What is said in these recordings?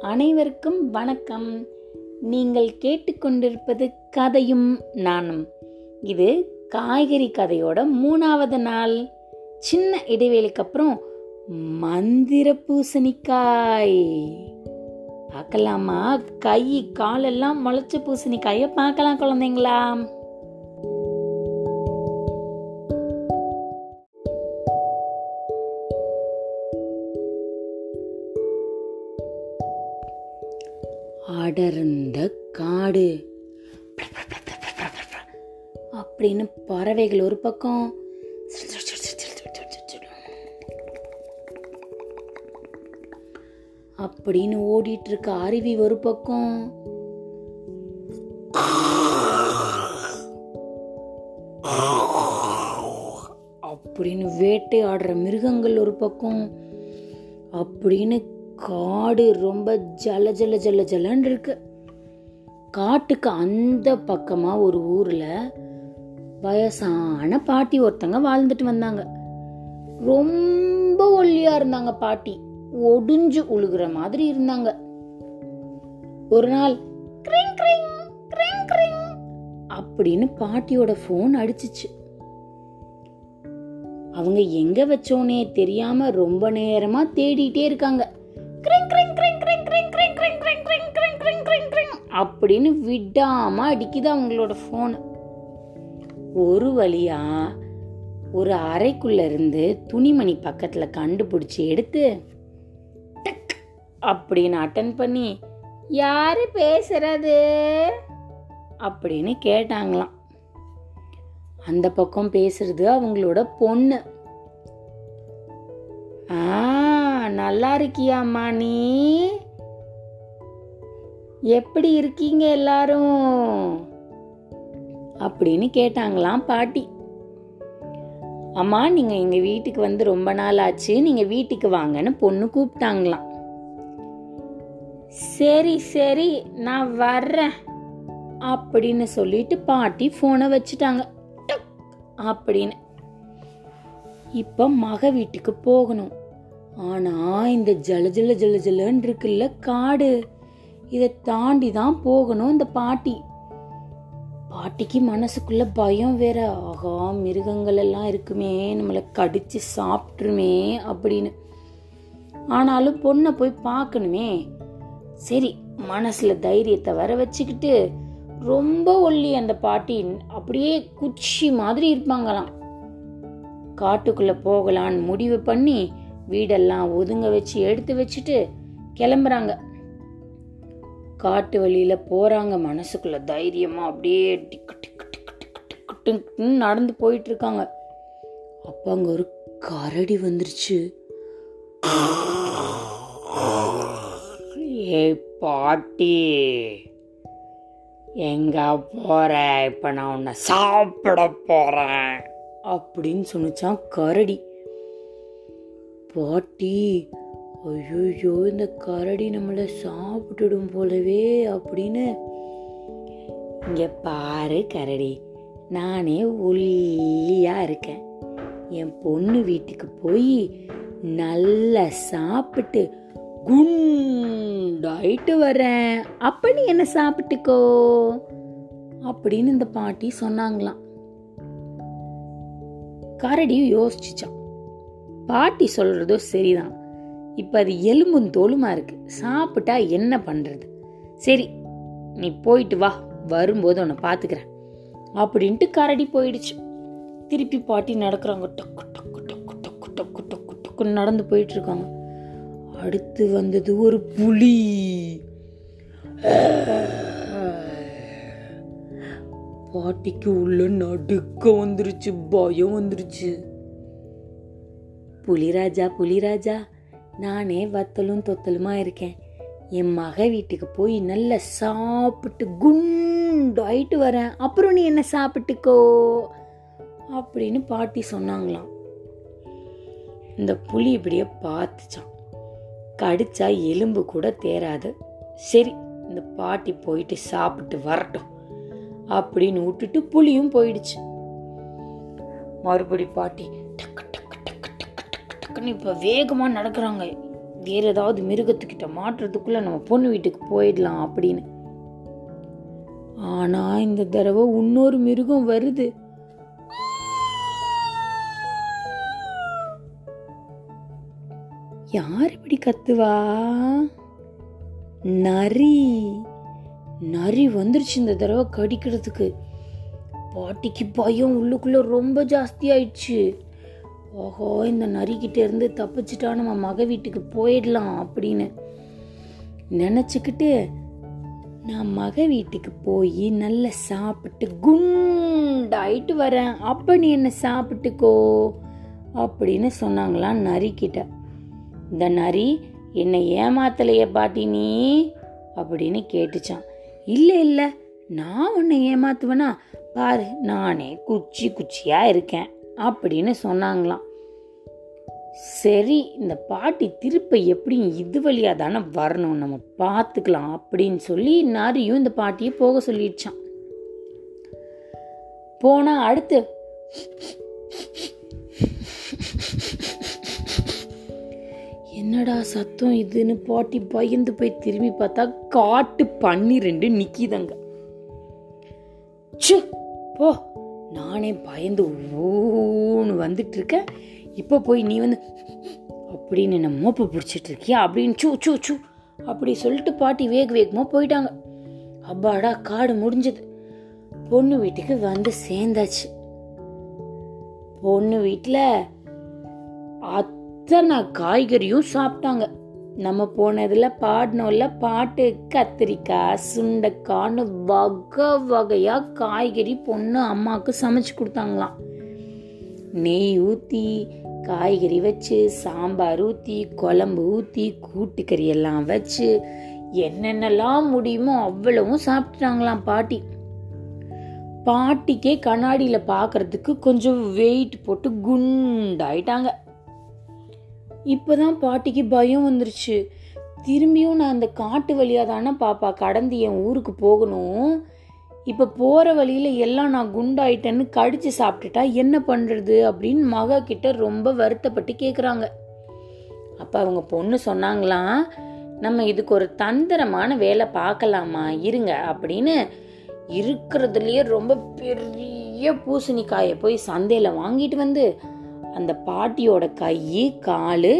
அனைவருக்கும் வணக்கம். நீங்கள் கேட்டுக்கொண்டிருப்பது கதையும் நானும். இது காய்கறி கதையோட மூணாவது நாள். சின்ன இடைவேளைக்கு அப்புறம் மந்திர பூசணிக்காய். பார்க்கலாமா? கை காலெல்லாம் முளைச்ச பூசணிக்காயை பார்க்கலாம் குழந்தைங்களா? அடர்ந்த காடு. அப்படின்னு பறவைகள் ஒரு பக்கம். அப்படின்னு ஓடிட்டு இருக்க அருவி ஒரு பக்கம். அப்படின்னு வேட்டையாடுற மிருகங்கள் ஒரு பக்கம். அப்படின்னு காடு ரொம்ப ஜல ஜல ஜல ஜலன்னு இருக்கு. காட்டுக்கு அந்த பக்கமாக ஒரு ஊரில் வயசான பாட்டி ஒருத்தங்க வாழ்ந்துட்டு வந்தாங்க. ரொம்ப ஒல்லியாக இருந்தாங்க பாட்டி. ஒடிஞ்சு உழுகுற மாதிரி இருந்தாங்க. ஒரு நாள் கிரிங் கிரிங் கிரிங் கிரிங் அப்படின்னு பாட்டியோட ஃபோன் அடிச்சிச்சு. அவங்க எங்க வச்சோனே தெரியாம ரொம்ப நேரமா தேடிட்டே இருக்காங்க. அப்படின்னு விடாம அடிக்குது அவங்களோட ஃபோனு ஒரு வழியா ஒரு அறைக்குள்ள இருந்து துணிமணி பக்கத்துல கண்டுபிடிச்சி எடுத்து டக் அப்படின்னு அட்டன் பண்ணி யாரு பேசுறது? அப்படின்னு கேட்டாங்களாம். அந்த பக்கம் பேசுறது அவங்களோட பொண்ணு. ஆ நல்லா இருக்கியாம்மா நீ? எப்படி இருக்கீங்க எல்லாரும்? அப்படின்னு கேட்டாங்களாம் பாட்டி. அம்மா நீங்க எங்க வீட்டுக்கு வந்து ரொம்ப நாள் ஆச்சு நீங்க வீட்டுக்கு வாங்கன்னு பொண்ணு கூப்பிட்டாங்களாம். சரி சரி நான் வர்றேன் அப்படின்னு சொல்லிட்டு பாட்டி போனை வச்சுட்டாங்க. அப்படின்னு. இப்ப மக வீட்டுக்கு போகணும். ஆனா இந்த ஜல ஜல ஜல ஜலன்னு இருக்குல்ல காடு. இதை தாண்டி தான் போகணும் இந்த பாட்டி. பாட்டிக்கு மனசுக்குள்ள பயம் வேற. ஆகா மிருகங்கள் எல்லாம் இருக்குமே நம்மளை கடிச்சு சாப்பிட்ருமே அப்படின்னு. ஆனாலும் பொண்ணை போய் பார்க்கணுமே. சரி மனசுல தைரியத்தை வர வச்சுக்கிட்டு ரொம்ப ஒல்லி அந்த பாட்டி. அப்படியே குச்சி மாதிரி இருப்பாங்களாம். காட்டுக்குள்ள போகலான்னு முடிவு பண்ணி வீடெல்லாம் ஒதுங்க வச்சு எடுத்து வச்சுட்டு கிளம்புறாங்க. காட்டு வழியில் போகிறாங்க மனசுக்குள்ளே தைரியமாக அப்படியே டிக்கு டிக்கு டிக்கு டிக்கு டிக்கு டிக்குன்னு நடந்து போயிட்டுருக்காங்க இருக்காங்க. அங்கே ஒரு கரடி வந்துருச்சு. ஏய் பாட்டி எங்க போற? இப்ப நான் உன்னை சாப்பிட போறேன். அப்படின்னு சொன்னிச்சான் கரடி. பாட்டி ஐயோ இந்த கரடி நம்மளை சாப்பிட்டுடும் போலவே அப்படின்னு. இங்கே பாரு கரடி நானே ஒல்லியாக இருக்கேன். என் பொண்ணு வீட்டுக்கு போய் நல்லா சாப்பிட்டு குண்டாயிட்டு வரேன். அப்போ நீ என்ன சாப்பிட்டுக்கோ? அப்படின்னு இந்த பாட்டி சொன்னாங்களாம். கரடியும் யோசிச்சுச்சான் பாட்டி சொல்றதோ சரிதான். இப்ப அது எலும்பும் தோலுமா இருக்கு. சாப்பிட்டா என்ன பண்றது? சரி நீ போயிட்டு வா. வரும்போது உன்னை பாத்துக்கிறேன். அப்படின்ட்டு கரடி போயிடுச்சு. திருப்பி பாட்டி நடக்கிறாங்க. டக்கு டக்கு டக்கு டக்கு டக்கு டக்கு டக்குன்னு நடந்து போயிட்டு இருக்காங்க. அடுத்து வந்தது ஒரு புலி. பாட்டிக்கு உள்ள நடுக்க வந்துருச்சு பயம் வந்துருச்சு. புலிராஜா புலிராஜா. நானே வத்தலும் தொத்தலுமா இருக்கேன். என் மக வீட்டுக்கு போய் நல்லா சாப்பிட்டு குண்டாயிட்டு வரேன். அப்புறம் நீ என்ன சாப்பிட்டுக்கோ? அப்படின்னு பாட்டி சொன்னாங்களாம். இந்த புலி இப்படியே பார்த்துச்சான் கடிச்சா எலும்பு கூட தேராது சரி இந்த பாட்டி போயிட்டு சாப்பிட்டு வரட்டும் அப்படின்னு விட்டுட்டு புளியும் போயிடுச்சு. மறுபடி பாட்டி டக்கு இப்போ வேகமாக நடக்கிறாங்க. வேறு ஏதாவது மிருகத்துக்கிட்ட மாட்டுறதுக்குள்ளே நம்ம பொண்ணு வீட்டுக்கு போயிடலாம் அப்படின்னு. ஆனால் இந்த தடவை இன்னொரு மிருகம் வருது. யார் இப்படி கத்துவா? நரி. நரி வந்துருச்சு இந்த தடவை கடிக்கிறதுக்கு. பாட்டிக்கு பயம் உள்ளுக்குள்ள ரொம்ப ஜாஸ்தி ஆயிடுச்சு. ஓஹோ இந்த நரிக்கிட்டேருந்து தப்பிச்சிட்டா நம்ம மக வீட்டுக்கு போயிடலாம் அப்படின்னு நினச்சிக்கிட்டு நான் மக வீட்டுக்கு போய் நல்லா சாப்பிட்டு குண்டாயிட்டு வரேன். அப்போ நீ என்ன சாப்பிட்டுக்கோ அப்படின்னு சொன்னாங்களாம் நரிக்கிட்ட. இந்த நரி என்னை ஏமாத்தலையே பாட்டி நீ அப்படின்னு கேட்டுச்சான் இல்லை இல்லை நான் உன்னை ஏமாத்துவேனா? பாரு நானே குச்சி குச்சியாக இருக்கேன். அப்படின்னு சொன்னாங்களாம். சரி இந்த பாட்டி திருப்ப எப்படி இது வழியாக தானே வரணும் நம்ம பார்த்துக்கலாம் அப்படின்னு சொல்லி நரியும் இந்த பாட்டியை போக சொல்லிடுச்சான் போனால் அடுத்து என்னடா சத்தம் இதுன்னு பாட்டி பயந்து போய் திரும்பி பார்த்தா காட்டு பன்னிரெண்டு நிக்கிதங்க. போ. நானே பயந்து ஓன்னு வந்துட்டு இருக்கேன் இப்போ போய் நீ வந்து அப்படின்னு என்ன மோப்பை பிடிச்சிட்டு இருக்கியா அப்படின்னு சூ சூ சூ அப்படி சொல்லிட்டு பாட்டி வேக வேகமாக போயிட்டாங்க. அப்பாடா காடு முடிஞ்சது. பொண்ணு வீட்டுக்கு வந்து சேர்ந்தாச்சு. பொண்ணு வீட்டில் அத்தனை காய்கறியும் சாப்பிட்டாங்க. நம்ம போனதுல பாடினோம்ல பாட்டு கத்திரிக்காய் சுண்டைக்கான்னு வகை வகையா காய்கறி பொண்ணு அம்மாவுக்கு சமைச்சு கொடுத்தாங்களாம். நெய் ஊற்றி காய்கறி வச்சு சாம்பார் ஊற்றி குழம்பு ஊற்றி கூட்டுக்கறி எல்லாம் வச்சு என்னென்னலாம் முடியுமோ அவ்வளவும் சாப்பிட்டுட்டாங்களாம் பாட்டி. பாட்டிக்கே கண்ணாடியில் பார்க்கறதுக்கு கொஞ்சம் வெயிட் போட்டு குண்டாயிட்டாங்க. இப்போதான் பாட்டிக்கு பயம் வந்துருச்சு. திரும்பியும் நான் அந்த காட்டு வழியாக தானே பாப்பா கடந்து என் ஊருக்கு போகணும். இப்போ போகிற வழியில் எல்லாம் நான் குண்டாயிட்டேன்னு கடிச்சு சாப்பிட்டுட்டா என்ன பண்ணுறது அப்படின்னு மக கிட்ட ரொம்ப வருத்தப்பட்டு கேட்குறாங்க அப்போ அவங்க பொண்ணு சொன்னாங்களாம் நம்ம இதுக்கு ஒரு தந்திரமான வேலை பார்க்கலாமா இருங்க அப்படின்னு. இருக்கிறதுலையே ரொம்ப பெரிய பூசணிக்காயை போய் சந்தையில் வாங்கிட்டு வந்து அந்த பாட்டியோட கை காலு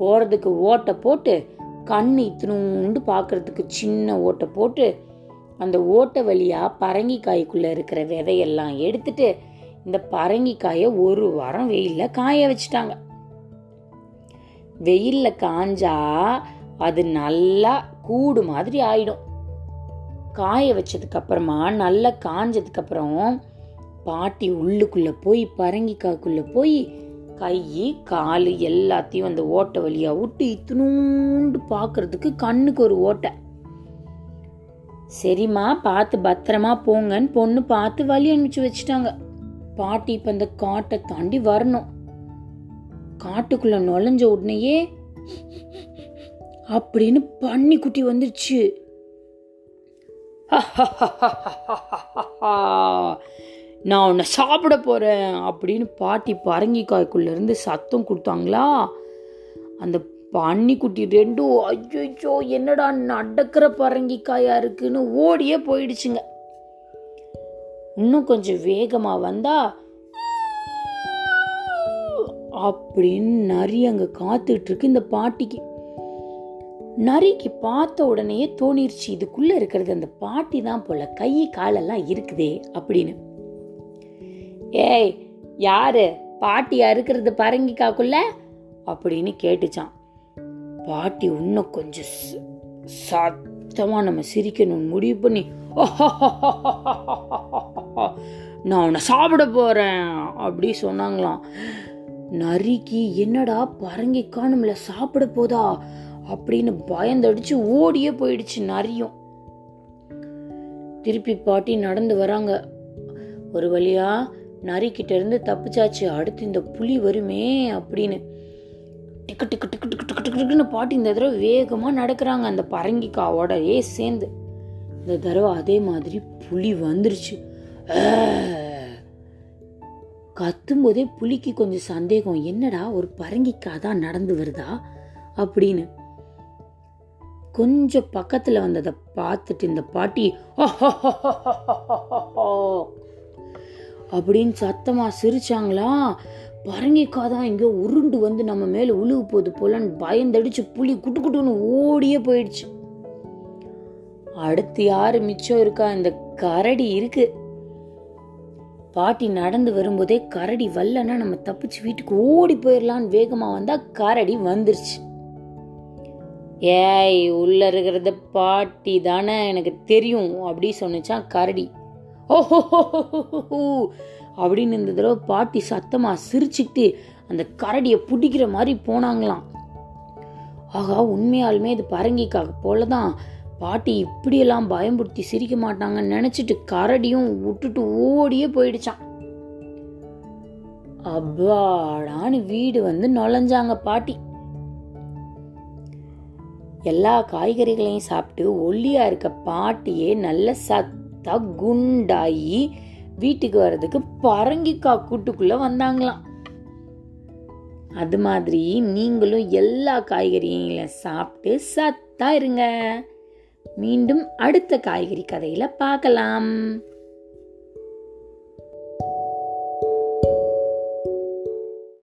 போகிறதுக்கு ஓட்டை போட்டு கண் இத்தினூண்டு பார்க்கறதுக்கு சின்ன ஓட்டை போட்டு அந்த ஓட்டை வழியாக பரங்கிக்காய்க்குள்ளே இருக்கிற விதையெல்லாம் எடுத்துட்டு இந்த பரங்கிக்காயை ஒரு வாரம் வெயிலில் காய வச்சுட்டாங்க. வெயிலில் காஞ்சா அது நல்லா கூடு மாதிரி ஆயிடும். காய வச்சதுக்கு அப்புறமா நல்லா காஞ்சதுக்கு அப்புறம் பாட்டி உள்ளுக்குள்ள போய் பரங்கிக்காய்க்குள்ள போய் கை காலு எல்லாத்தையும் அந்த ஓட்டை வழியா விட்டு இத்தினூண்டு பார்க்கறதுக்கு கண்ணுக்கு ஒரு ஓட்டை. சரிம்மா பார்த்து பத்திரமா போங்கன்னு பொண்ணு பார்த்து வழி அனுப்பிச்சு வச்சுட்டாங்க. பாட்டி இப்ப அந்த காட்டை தாண்டி வரணும். காட்டுக்குள்ள நுழைஞ்ச உடனேயே அப்படின்னு பன்னி குட்டி வந்துருச்சு நான் உன்னை சாப்பிட போகிறேன் அப்படின்னு பாட்டி பரங்கிக்காய்க்குள்ளேருந்து சத்தம் கொடுத்தாங்களா? அந்த பன்னிக்குட்டி ரெண்டும் ஐயோ என்னடா நடக்கிற பரங்கிக்காயா இருக்குன்னு ஓடியே போயிடுச்சுங்க. இன்னும் கொஞ்சம் வேகமாக வந்தா அப்படின்னு நரி அங்கே காத்துட்டு இருக்கு இந்த பாட்டிக்கு. நரிக்கு பார்த்த உடனே தோணிருச்சு இதுக்குள்ளே இருக்கிறது அந்த பாட்டி தான் போல கை காலெல்லாம் இருக்குதே அப்படின்னு. ஏய் யாரு? பாட்டியா இருக்கிறது பரங்கிக்காக்குள்ள? அப்படின்னு கேட்டுச்சான் பாட்டி இன்னும் கொஞ்சம் சத்தமாக சத்தமா நம்ம சிரிக்கணும்னு முடிவு பண்ணி நான் உன்னை சாப்பிட போறேன். அப்படி சொன்னாங்களாம். நரிக்கு என்னடா பரங்கிக்கா நம்மள சாப்பிட போதா? அப்படின்னு பயந்தடிச்சு ஓடியே போயிடுச்சு நரியும். திருப்பி பாட்டி நடந்து வராங்க. ஒரு வழியா நரிக்கிட்ட இருந்து தப்பிச்சாச்சு அடுத்து இந்த புலி வருமே அப்படின்னு. டிக்கு டிக்கு டிக்கு டிக்கு டிக்கு டிக்குன்னு பாட்டி இந்த தடவை வேகமாக நடக்கிறாங்க அந்த பரங்கிக்காவோடயே சேர்ந்து. இந்த தடவை அதே மாதிரி புலி வந்துருச்சு. கத்தும்போதே புலிக்கு கொஞ்சம் சந்தேகம் என்னடா ஒரு பரங்கிக்காய் தான் நடந்து வருதா அப்படின்னு. கொஞ்சம் பக்கத்தில் வந்ததை பார்த்துட்டு இந்த பாட்டி அப்படின்னு சத்தமாக சிரிச்சாங்களா? பரங்கிக்காய் தான் இங்கே உருண்டு வந்து நம்ம மேலே உழுவு போது போலன்னு பயந்தடிச்சு புளி குட்டு குட்டுன்னு ஓடியே போயிடுச்சு. அடுத்து யாரு மிச்சம் இருக்கா? இந்த கரடி இருக்கு. பாட்டி நடந்து வரும்போதே கரடி வரலன்னா நம்ம தப்பிச்சு வீட்டுக்கு ஓடி போயிடலான்னு வேகமா வந்தா கரடி வந்துருச்சு. ஏய் உள்ள இருக்கிறத பாட்டி தானே எனக்கு தெரியும் அப்படி சொன்னிச்சான் கரடி. ஓஹோ அப்படின்னு இந்த தடவை பாட்டி சத்தமாக சிரிச்சுக்கிட்டு அந்த கரடியை பிடிக்கிற மாதிரி போனாங்களாம். ஆகா உண்மையாலுமே இது பரங்கிக்காக போலதான். பாட்டி இப்படியெல்லாம் பயம்படுத்தி சிரிக்க மாட்டாங்கன்னு நினச்சிட்டு கரடியும் விட்டுட்டு ஓடியே போயிடுச்சான் அப்பாடான்னு வீடு வந்து நுழைஞ்சாங்க பாட்டி. எல்லா காய்கறிகளையும் சாப்பிட்டு ஒல்லியாக இருக்க பாட்டியே நல்ல சத் பார்த்தா குண்டாயி வீட்டுக்கு வர்றதுக்கு பரங்கிக்காய் கூட்டுக்குள்ள வந்தாங்களாம். அது மாதிரி நீங்களும் எல்லா காய்கறிகளையும் சாப்பிட்டு சத்தா இருங்க. மீண்டும் அடுத்த காய்கறி கதையில பார்க்கலாம்.